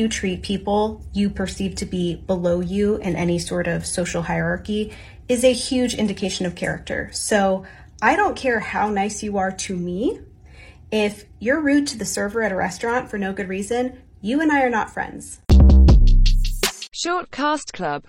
you treat people you perceive to be below you in any sort of social hierarchy is a huge indication of character. So I don't care how nice you are to me. If you're rude to the server at a restaurant for no good reason, you and I are not friends. Short Cast Club